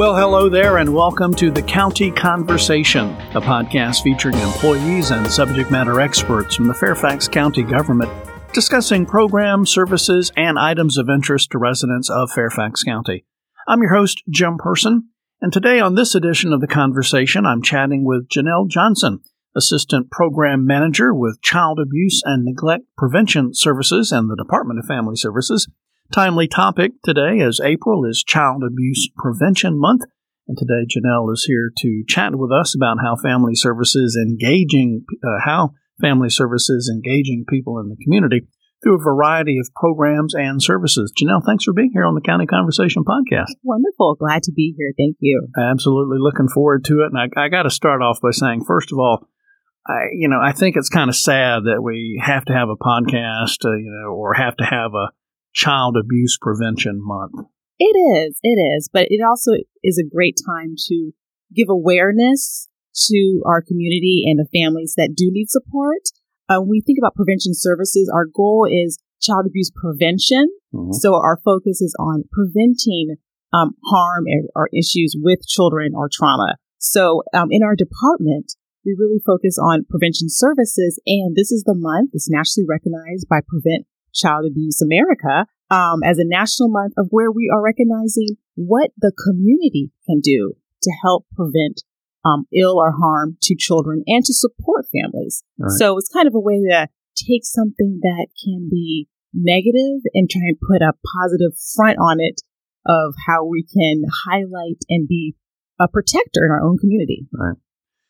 Well, hello there, and welcome to the County Conversation, a podcast featuring employees and subject matter experts from the Fairfax County government discussing programs, services, and items of interest to residents of Fairfax County. I'm your host, Jim Person, and today on this edition of the conversation, I'm chatting with Janelle Johnson, Assistant Program Manager with Child Abuse and Neglect Prevention Services and the Department of Family Services Timely topic today, as April is Child Abuse Prevention Month. And today, Janelle is here to chat with us about how family services engaging, uh, how family services engaging people in the community through a variety of programs and services. Janelle, thanks for being here on the County Conversation podcast. Wonderful. Glad to be here. Thank you. Absolutely looking forward to it. And I, I got to start off by saying, first of all, I, you know, I think it's kind of sad that we have to have a podcast, uh, you know, or have to have a Child Abuse Prevention Month. It is, it is, but it also is a great time to give awareness to our community and the families that do need support. Uh, when we think about prevention services, our goal is child abuse prevention. Mm-hmm. So our focus is on preventing um, harm or issues with children or trauma. So um, in our department, we really focus on prevention services, and this is the month. It's nationally recognized by Prevent Child Abuse America um, as a national month of where we are recognizing what the community can do to help prevent um, ill or harm to children and to support families. Right. So it's kind of a way to take something that can be negative and try and put a positive front on it of how we can highlight and be a protector in our own community. Right.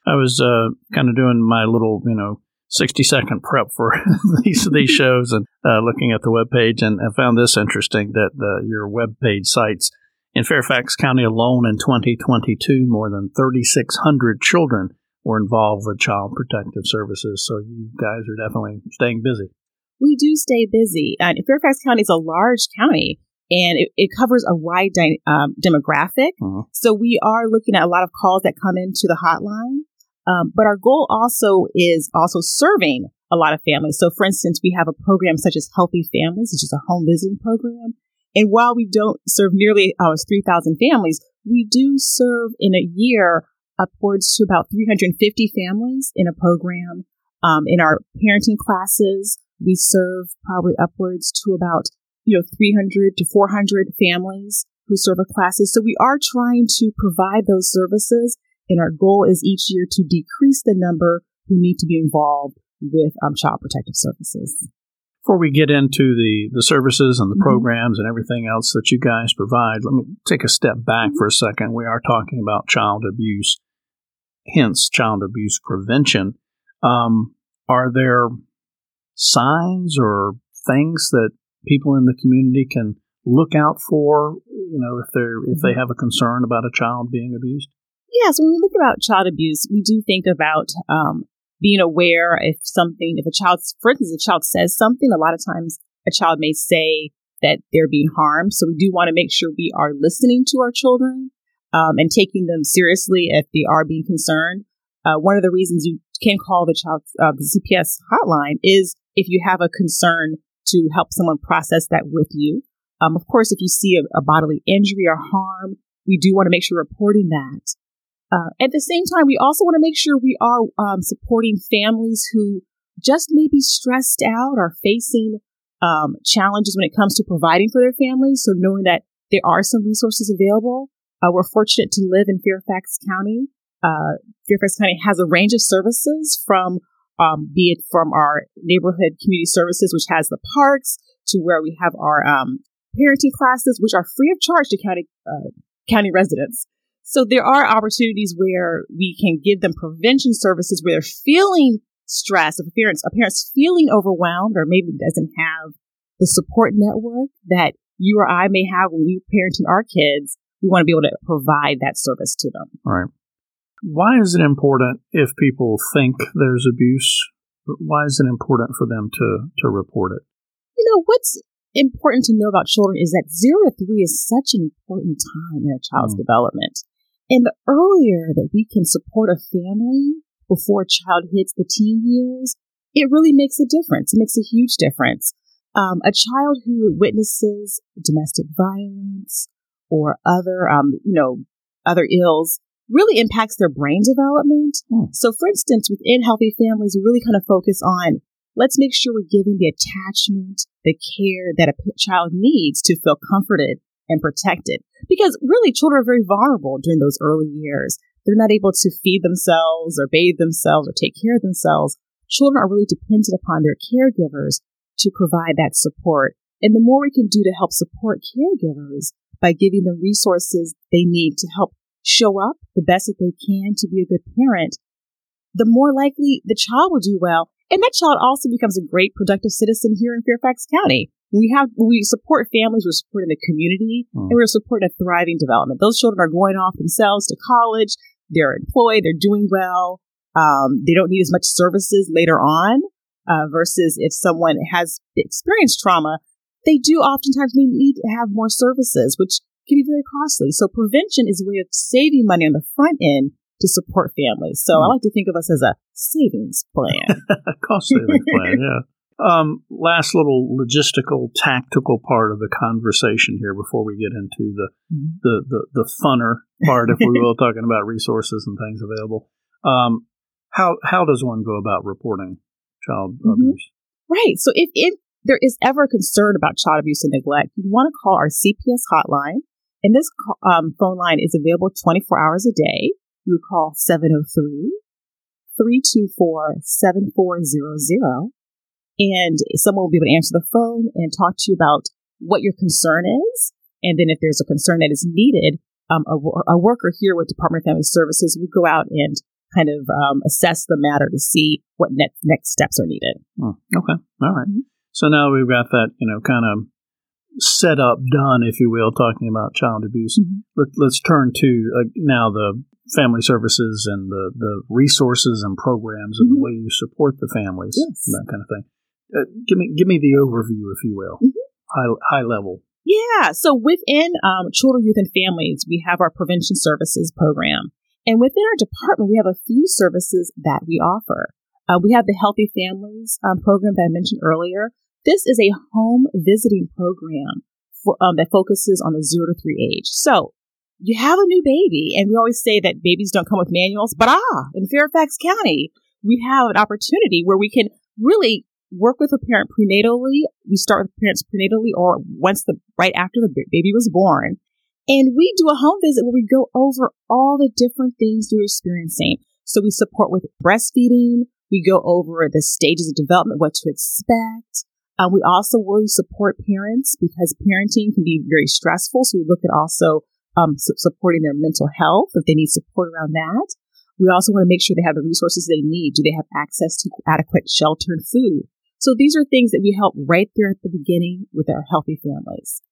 I was uh, kind of doing my little, you know, 60 second prep for these these shows and uh, looking at the web page and I found this interesting that the, your web page cites in Fairfax County alone in 2022 more than 3600 children were involved with child protective services. So you guys are definitely staying busy. We do stay busy. And Fairfax County is a large county and it, it covers a wide di- um, demographic. Uh-huh. so we are looking at a lot of calls that come into the hotline um, but our goal also is also serving a lot of families. So, for instance, we have a program such as Healthy Families, which is a home visiting program. And while we don't serve nearly uh, 3,000 families, we do serve in a year upwards to about 350 families in a program. Um, in our parenting classes, we serve probably upwards to about you know 300 to 400 families who serve our classes. So we are trying to provide those services and our goal is each year to decrease the number who need to be involved with um, child protective services. Before we get into the, the services and the mm-hmm. programs and everything else that you guys provide, let me take a step back mm-hmm. for a second. We are talking about child abuse, hence child abuse prevention. Um, are there signs or things that people in the community can look out for? You know, if they're if they mm-hmm. have a concern about a child being abused. Yeah, so when we look about child abuse, we do think about um, being aware if something, if a child, for instance, a child says something, a lot of times a child may say that they're being harmed. So we do want to make sure we are listening to our children um, and taking them seriously if they are being concerned. Uh, one of the reasons you can call the child uh, the CPS hotline is if you have a concern to help someone process that with you. Um, of course, if you see a, a bodily injury or harm, we do want to make sure reporting that. Uh, at the same time, we also want to make sure we are um, supporting families who just may be stressed out or facing um, challenges when it comes to providing for their families. So knowing that there are some resources available. Uh, we're fortunate to live in Fairfax County. Uh, Fairfax County has a range of services from, um, be it from our neighborhood community services, which has the parks, to where we have our um, parenting classes, which are free of charge to county uh, county residents. So there are opportunities where we can give them prevention services where they're feeling stress, if a parent's, a parent's feeling overwhelmed or maybe doesn't have the support network that you or I may have when we parenting our kids, we want to be able to provide that service to them. All right. Why is it important if people think there's abuse? Why is it important for them to, to report it? You know, what's important to know about children is that zero to three is such an important time in a child's mm. development. And the earlier that we can support a family before a child hits the teen years, it really makes a difference. It makes a huge difference. Um, a child who witnesses domestic violence or other, um, you know, other ills really impacts their brain development. Hmm. So, for instance, within healthy families, we really kind of focus on let's make sure we're giving the attachment, the care that a child needs to feel comforted and protected. Because really, children are very vulnerable during those early years. They're not able to feed themselves or bathe themselves or take care of themselves. Children are really dependent upon their caregivers to provide that support. And the more we can do to help support caregivers by giving them resources they need to help show up the best that they can to be a good parent, the more likely the child will do well. And that child also becomes a great productive citizen here in Fairfax County. We have, we support families, we're supporting the community, mm. and we're supporting a thriving development. Those children are going off themselves to college. They're employed. They're doing well. Um, they don't need as much services later on, uh, versus if someone has experienced trauma, they do oftentimes need to have more services, which can be very costly. So prevention is a way of saving money on the front end to support families. So mm. I like to think of us as a savings plan. A cost savings plan, yeah. Um, last little logistical, tactical part of the conversation here before we get into the mm-hmm. the, the, the funner part, if we will, talking about resources and things available. Um, how how does one go about reporting child mm-hmm. abuse? Right. So if, if there is ever a concern about child abuse and neglect, you want to call our CPS hotline. And this um, phone line is available 24 hours a day. You call 703 324 7400 and someone will be able to answer the phone and talk to you about what your concern is. And then if there's a concern that is needed, um, a, a, worker here with Department of Family Services will go out and kind of um, assess the matter to see what next next steps are needed. Oh, okay, all right. mm-hmm. So now we've got that, you know, kind of set up done, if you will, talking about child abuse. Mm-hmm. Let, us turn to uh, now the family services and the, the resources and programs and mm-hmm. the way you support the families yes. and that kind of thing. Uh, give me give me the overview, if you will, mm-hmm. high high level. Yeah. So within um, Children, Youth, and Families, we have our prevention services program, and within our department, we have a few services that we offer. Uh, we have the Healthy Families um, program that I mentioned earlier. This is a home visiting program for, um, that focuses on the zero to three age. So you have a new baby, and we always say that babies don't come with manuals, but ah, in Fairfax County, we have an opportunity where we can really work with a parent prenatally. We start with parents prenatally or once the right after the baby was born. And we do a home visit where we go over all the different things you're experiencing. So we support with breastfeeding. We go over the stages of development, what to expect. Uh, we also really support parents because parenting can be very stressful. So we look at also um, su- supporting their mental health if they need support around that. We also want to make sure they have the resources they need. Do they have access to adequate shelter and food? So these are things that we help right there at the beginning with our healthy families.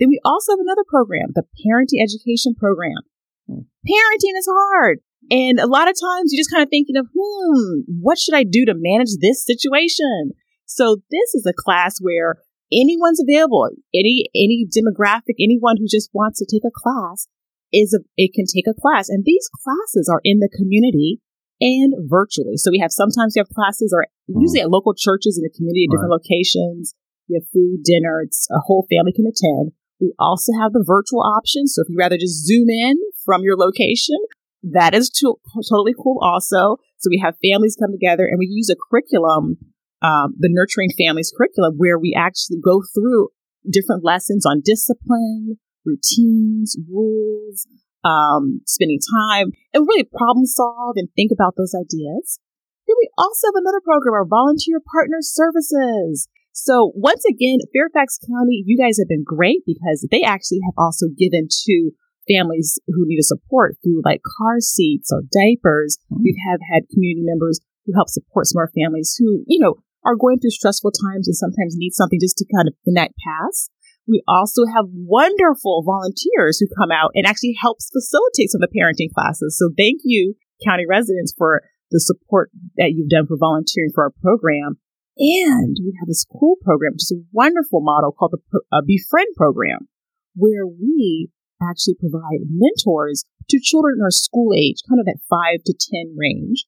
Then we also have another program, the parenting education program. Hmm. Parenting is hard. And a lot of times you're just kind of thinking of, hmm, what should I do to manage this situation? So this is a class where anyone's available, any, any demographic, anyone who just wants to take a class is a, it can take a class. And these classes are in the community and virtually. So we have sometimes we have classes or mm. usually at local churches in the community at different right. locations. We have food, dinner. It's a whole family can attend. We also have the virtual option. So if you rather just zoom in from your location, that is to- totally cool also. So we have families come together and we use a curriculum, um, the Nurturing Families curriculum, where we actually go through different lessons on discipline, routines, rules, um, spending time and really problem solve and think about those ideas. Then we also have another program, our volunteer partner services. So once again, Fairfax County, you guys have been great because they actually have also given to families who need a support through like car seats or diapers. Mm-hmm. We have had community members who help support some of our families who, you know, are going through stressful times and sometimes need something just to kind of connect past. We also have wonderful volunteers who come out and actually helps facilitate some of the parenting classes. So thank you, county residents, for the support that you've done for volunteering for our program. And we have this cool program, which is a wonderful model called the uh, Befriend program, where we actually provide mentors to children in our school age, kind of that five to 10 range.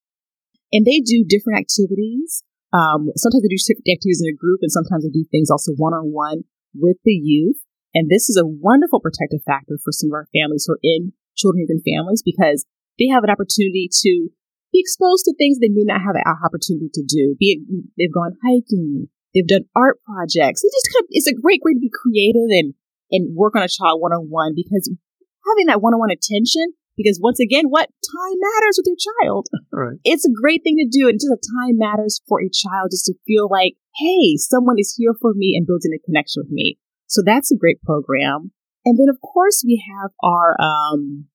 And they do different activities. Um, sometimes they do activities in a group and sometimes they do things also one on one with the youth. And this is a wonderful protective factor for some of our families who are in children and families because they have an opportunity to be exposed to things they may not have an opportunity to do. Be it they've gone hiking, they've done art projects. It just kind of, it's a great way to be creative and and work on a child one on one because having that one on one attention. Because once again, what time matters with your child? Right. It's a great thing to do, and just a time matters for a child just to feel like, hey, someone is here for me and building a connection with me. So that's a great program. And then, of course, we have our um,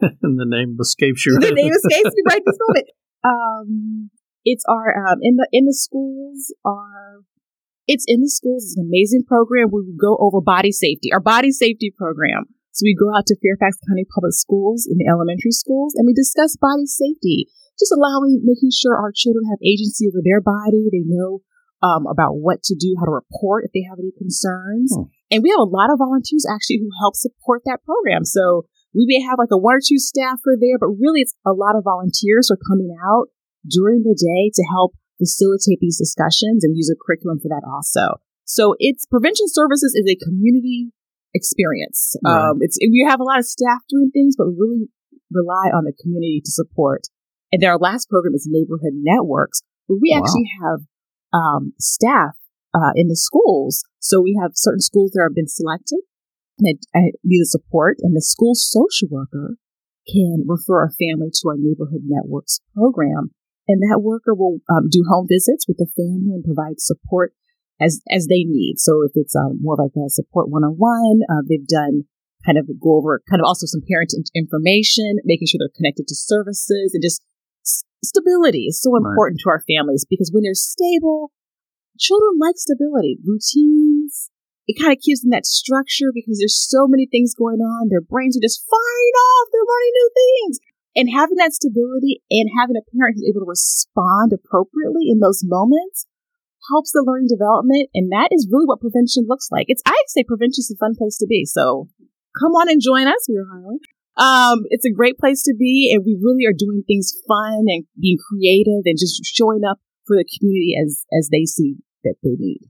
and the name escapes you. the name escapes me right this moment. Um, it's our um, in the in the schools are it's in the schools. It's an amazing program where we go over body safety, our body safety program. So we go out to Fairfax County Public Schools in the elementary schools and we discuss body safety, just allowing, making sure our children have agency over their body. They know um, about what to do, how to report if they have any concerns. Hmm. And we have a lot of volunteers actually who help support that program. So we may have like a one or two staffer there, but really it's a lot of volunteers are coming out during the day to help facilitate these discussions and use a curriculum for that also. So it's prevention services is a community experience. Right. Um, it's we have a lot of staff doing things, but really rely on the community to support. And then our last program is neighborhood networks, where we wow. actually have um, staff uh, in the schools. So we have certain schools that have been selected that need the support, and the school social worker can refer a family to our neighborhood networks program. And that worker will um, do home visits with the family and provide support as as they need. So if it's um, more like a support one on one, they've done kind of go over kind of also some parent information, making sure they're connected to services and just stability is so important right. to our families because when they're stable, children like stability, routines, it kind of gives them that structure because there's so many things going on. Their brains are just firing off. They're learning new things. And having that stability and having a parent who's able to respond appropriately in those moments helps the learning development. And that is really what prevention looks like. It's, I'd say prevention is a fun place to be. So come on and join us. We're hiring. Um, it's a great place to be. And we really are doing things fun and being creative and just showing up for the community as, as they see that they need.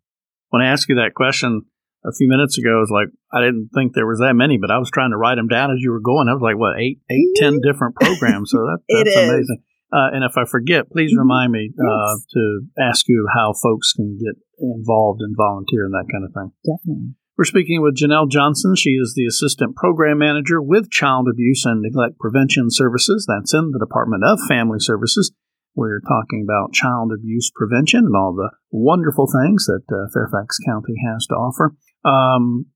When I asked you that question, a few minutes ago was like I didn't think there was that many, but I was trying to write them down as you were going. I was like, what eight, eight, ten mm-hmm. different programs. So that, that's amazing. Uh, and if I forget, please mm-hmm. remind me uh, yes. to ask you how folks can get involved and volunteer and that kind of thing. Definitely. We're speaking with Janelle Johnson. She is the Assistant Program Manager with Child Abuse and Neglect Prevention Services. That's in the Department of Family Services. We're talking about child abuse prevention and all the wonderful things that uh, Fairfax County has to offer. Um,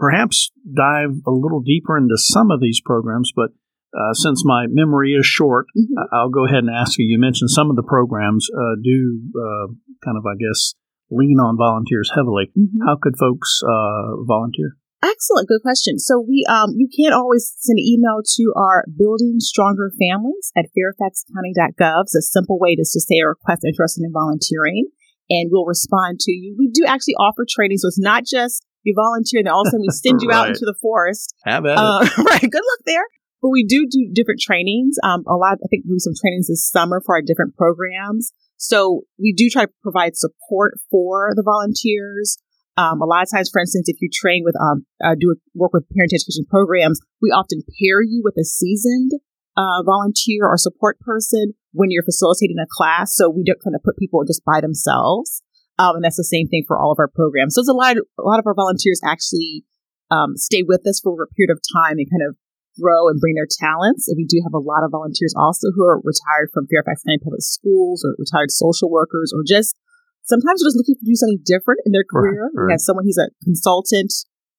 perhaps dive a little deeper into some of these programs, but uh, since my memory is short, mm-hmm. I'll go ahead and ask you. You mentioned some of the programs uh, do uh, kind of, I guess, lean on volunteers heavily. Mm-hmm. How could folks uh, volunteer? Excellent, good question. So we, um, you can always send an email to our Building Stronger Families at fairfaxcounty.gov. It's a simple way to just say a request interested in volunteering, and we'll respond to you. We do actually offer training, so it's not just you volunteer and all of a sudden we send you right. out into the forest. Have at uh, it. right. Good luck there. But we do do different trainings. Um, a lot, I think we do some trainings this summer for our different programs. So we do try to provide support for the volunteers. Um, a lot of times, for instance, if you train with, um, uh, do work with parent education programs, we often pair you with a seasoned uh, volunteer or support person when you're facilitating a class. So we don't kind of put people just by themselves. Um, and that's the same thing for all of our programs. So it's a lot, of, a lot of our volunteers actually um, stay with us for a period of time and kind of grow and bring their talents. And we do have a lot of volunteers also who are retired from Fairfax County Public Schools or retired social workers or just sometimes just looking to do something different in their career. Right, right. We have someone, he's a consultant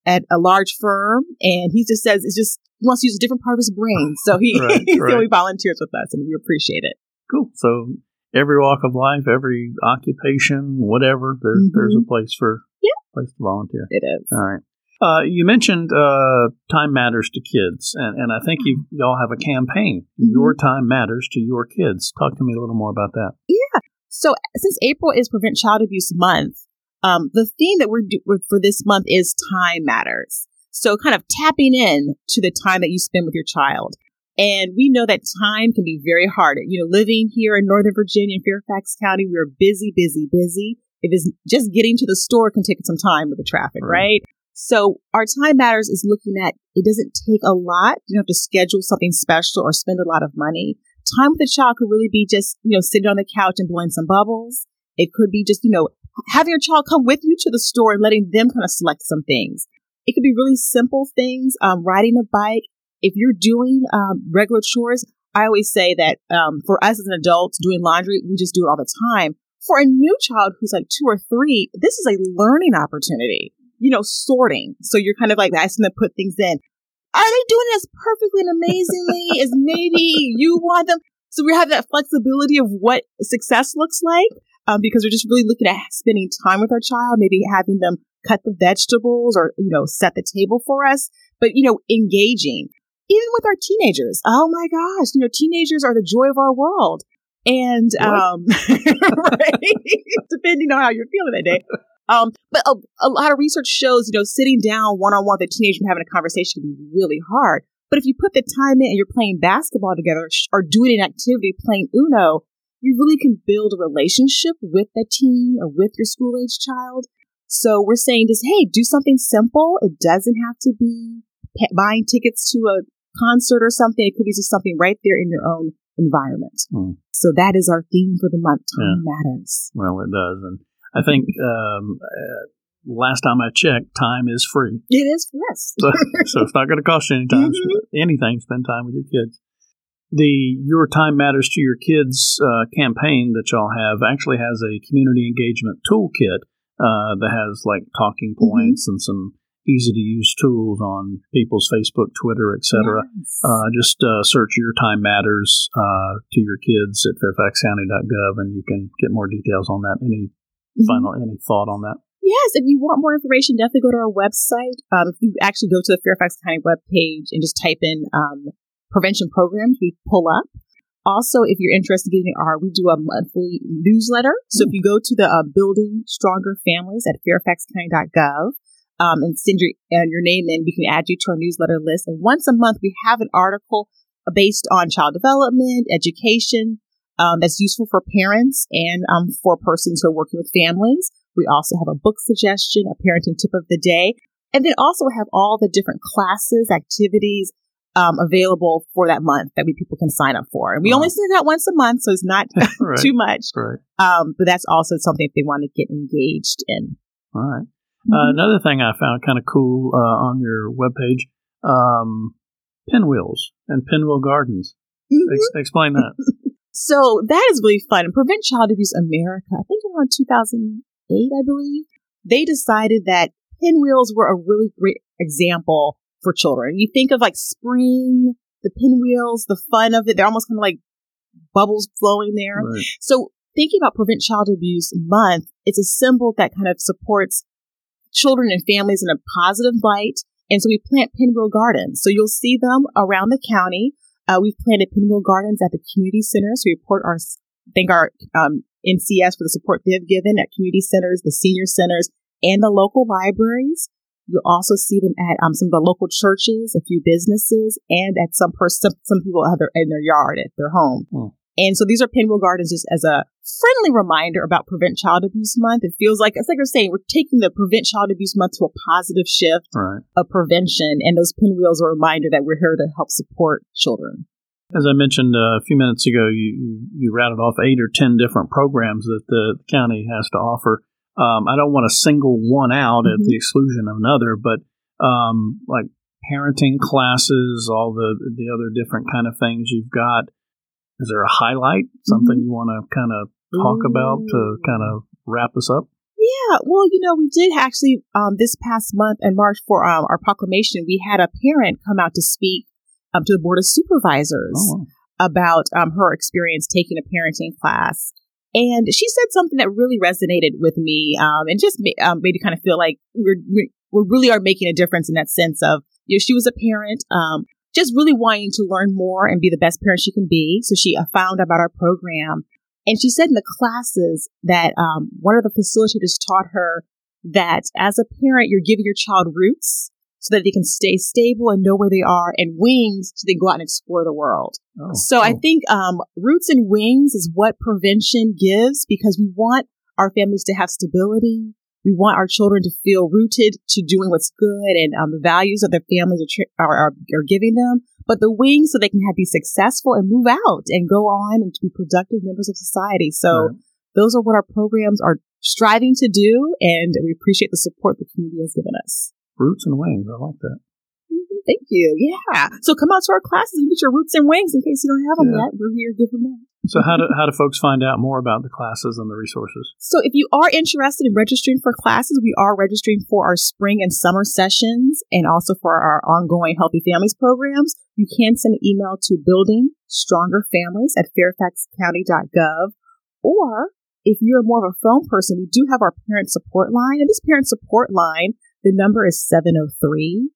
at a large firm and he just says it's just, he wants to use a different part of his brain. So he, right, he right. volunteers with us and we appreciate it. Cool. So every walk of life, every occupation, whatever, there's mm-hmm. there's a place for yeah. place to volunteer. It is. All right. Uh, you mentioned uh, time matters to kids, and, and I think you y'all have a campaign. Mm-hmm. Your time matters to your kids. Talk to me a little more about that. Yeah. So since April is Prevent Child Abuse Month, um, the theme that we're do- for this month is time matters. So kind of tapping in to the time that you spend with your child. And we know that time can be very hard. You know, living here in Northern Virginia, in Fairfax County, we're busy, busy, busy. If it's just getting to the store can take some time with the traffic, right? right? So our time matters is looking at it doesn't take a lot. You don't have to schedule something special or spend a lot of money. Time with a child could really be just, you know, sitting on the couch and blowing some bubbles. It could be just, you know, having your child come with you to the store and letting them kind of select some things. It could be really simple things, um, riding a bike. If you're doing um, regular chores, I always say that um, for us as an adult doing laundry, we just do it all the time. For a new child who's like two or three, this is a learning opportunity. You know, sorting. So you're kind of like asking to put things in. Are they doing this perfectly and amazingly? as maybe you want them? So we have that flexibility of what success looks like um, because we're just really looking at spending time with our child, maybe having them cut the vegetables or, you know, set the table for us, but, you know, engaging. Even with our teenagers. Oh my gosh, you know, teenagers are the joy of our world. And, um, right, depending on how you're feeling that day. Um, but a, a, lot of research shows, you know, sitting down one on one with a teenager and having a conversation can be really hard. But if you put the time in and you're playing basketball together or doing an activity, playing Uno, you really can build a relationship with the teen or with your school age child. So we're saying just, hey, do something simple. It doesn't have to be buying tickets to a concert or something. It could be just something right there in your own environment. Hmm. So that is our theme for the month. Time yeah. matters. Well, it does. And I think um, uh, last time I checked, time is free. It is, yes. so, so, it's not going to cost you any time, mm-hmm. anything. Spend time with your kids the Your Time Matters to Your Kids uh, campaign that y'all have actually has a community engagement toolkit uh, that has like talking mm-hmm. points mm-hmm. and some easy to use tools on people's Facebook, Twitter, etc. Yes. Uh, just uh, search Your Time Matters uh, to Your Kids at fairfaxcounty.gov and you can get more details on that. Any mm-hmm. final, any thought on that? Yes, if you want more information, definitely go to our website. Um, if you actually go to the Fairfax County webpage and just type in um, prevention programs we pull up. Also, if you're interested in getting our, we do a monthly newsletter. So if you go to the uh, Building Stronger Families at fairfaxcounty.gov um, and send your, uh, your name in, we can add you to our newsletter list. And once a month, we have an article based on child development, education, um, that's useful for parents and um, for persons who are working with families. We also have a book suggestion, a parenting tip of the day, and then also have all the different classes, activities, um, available for that month that we people can sign up for. And we only send that once a month, so it's not right. too much. Right. Um, but that's also something if they want to get engaged in. All right. Uh, mm-hmm. Uh, another thing I found kind of cool uh, on your webpage, um, pinwheels and pinwheel gardens. Mm-hmm. Ex- explain that. so that is really fun. Prevent Child Abuse America, I think around 2008, I believe, they decided that pinwheels were a really great example for children. You think of like spring, the pinwheels, the fun of it. They're almost kind of like bubbles flowing there. Right. So thinking about Prevent Child Abuse Month, it's a symbol that kind of supports children and families in a positive light. And so we plant pinwheel gardens. So you'll see them around the county. Uh, we've planted pinwheel gardens at the community centers. We report our, thank our um, NCS for the support they've given at community centers, the senior centers, and the local libraries. You'll also see them at um, some of the local churches, a few businesses, and at some some people have their, in their yard at their home. Hmm. And so these are pinwheel gardens just as a friendly reminder about Prevent Child Abuse Month. It feels like, it's like you're saying, we're taking the Prevent Child Abuse Month to a positive shift right. of prevention. And those pinwheels are a reminder that we're here to help support children. As I mentioned uh, a few minutes ago, you, you, you routed off eight or ten different programs that the county has to offer. Um, I don't want to single one out mm-hmm. at the exclusion of another, but um, like parenting classes, all the the other different kind of things you've got. Is there a highlight, something mm-hmm. you want to kind of talk Ooh. about to kind of wrap us up? Yeah, well, you know, we did actually um, this past month in March for um, our proclamation, we had a parent come out to speak um, to the board of supervisors oh. about um, her experience taking a parenting class. And she said something that really resonated with me, um, and just um, made me kind of feel like we're, we really are making a difference in that sense of, you know, she was a parent, um, just really wanting to learn more and be the best parent she can be. So she uh, found about our program. And she said in the classes that um, one of the facilitators taught her that as a parent, you're giving your child roots so that they can stay stable and know where they are, and wings so they go out and explore the world. Oh, so cool. I think um, roots and wings is what prevention gives because we want our families to have stability, We want our children to feel rooted to doing what's good and um, the values that their families are, are, are, are giving them, but the wings so they can have, be successful and move out and go on and to be productive members of society. So right. those are what our programs are striving to do, and we appreciate the support the community has given us. Roots and wings, I like that. Thank you. Yeah. So come out to our classes and get your roots and wings in case you don't have them yeah. yet. We're here to give them out. So how do how do folks find out more about the classes and the resources? So if you are interested in registering for classes, we are registering for our spring and summer sessions and also for our ongoing Healthy Families programs. You can send an email to building stronger families at fairfaxcounty.gov or if you're more of a phone person, we do have our parent support line and this parent support line, the number is 703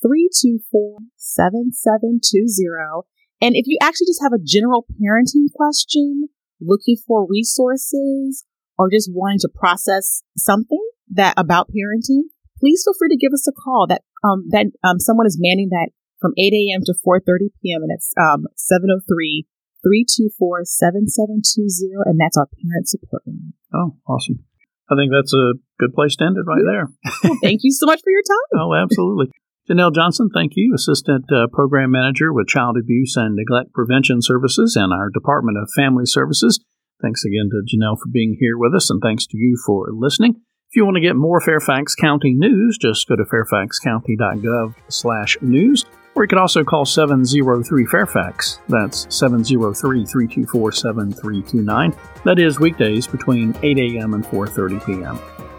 324 7720. And if you actually just have a general parenting question, looking for resources, or just wanting to process something that about parenting, please feel free to give us a call. That um that um someone is manning that from 8 a.m. to 4:30 p.m. and it's um 703 324 7720 and that's our parent support line. Oh, awesome. I think that's a good place to end it right there. well, thank you so much for your time. oh, absolutely. Janelle Johnson, thank you, Assistant uh, Program Manager with Child Abuse and Neglect Prevention Services and our Department of Family Services. Thanks again to Janelle for being here with us, and thanks to you for listening. If you want to get more Fairfax County news, just go to fairfaxcounty.gov slash news, or you can also call 703 Fairfax. That's 703 324 7329. That is weekdays between 8 a.m. and 4.30 p.m.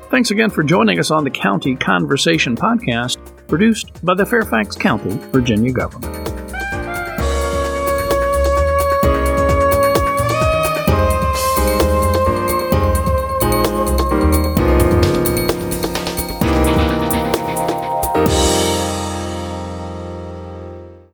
Thanks again for joining us on the County Conversation podcast, produced by the Fairfax County, Virginia government.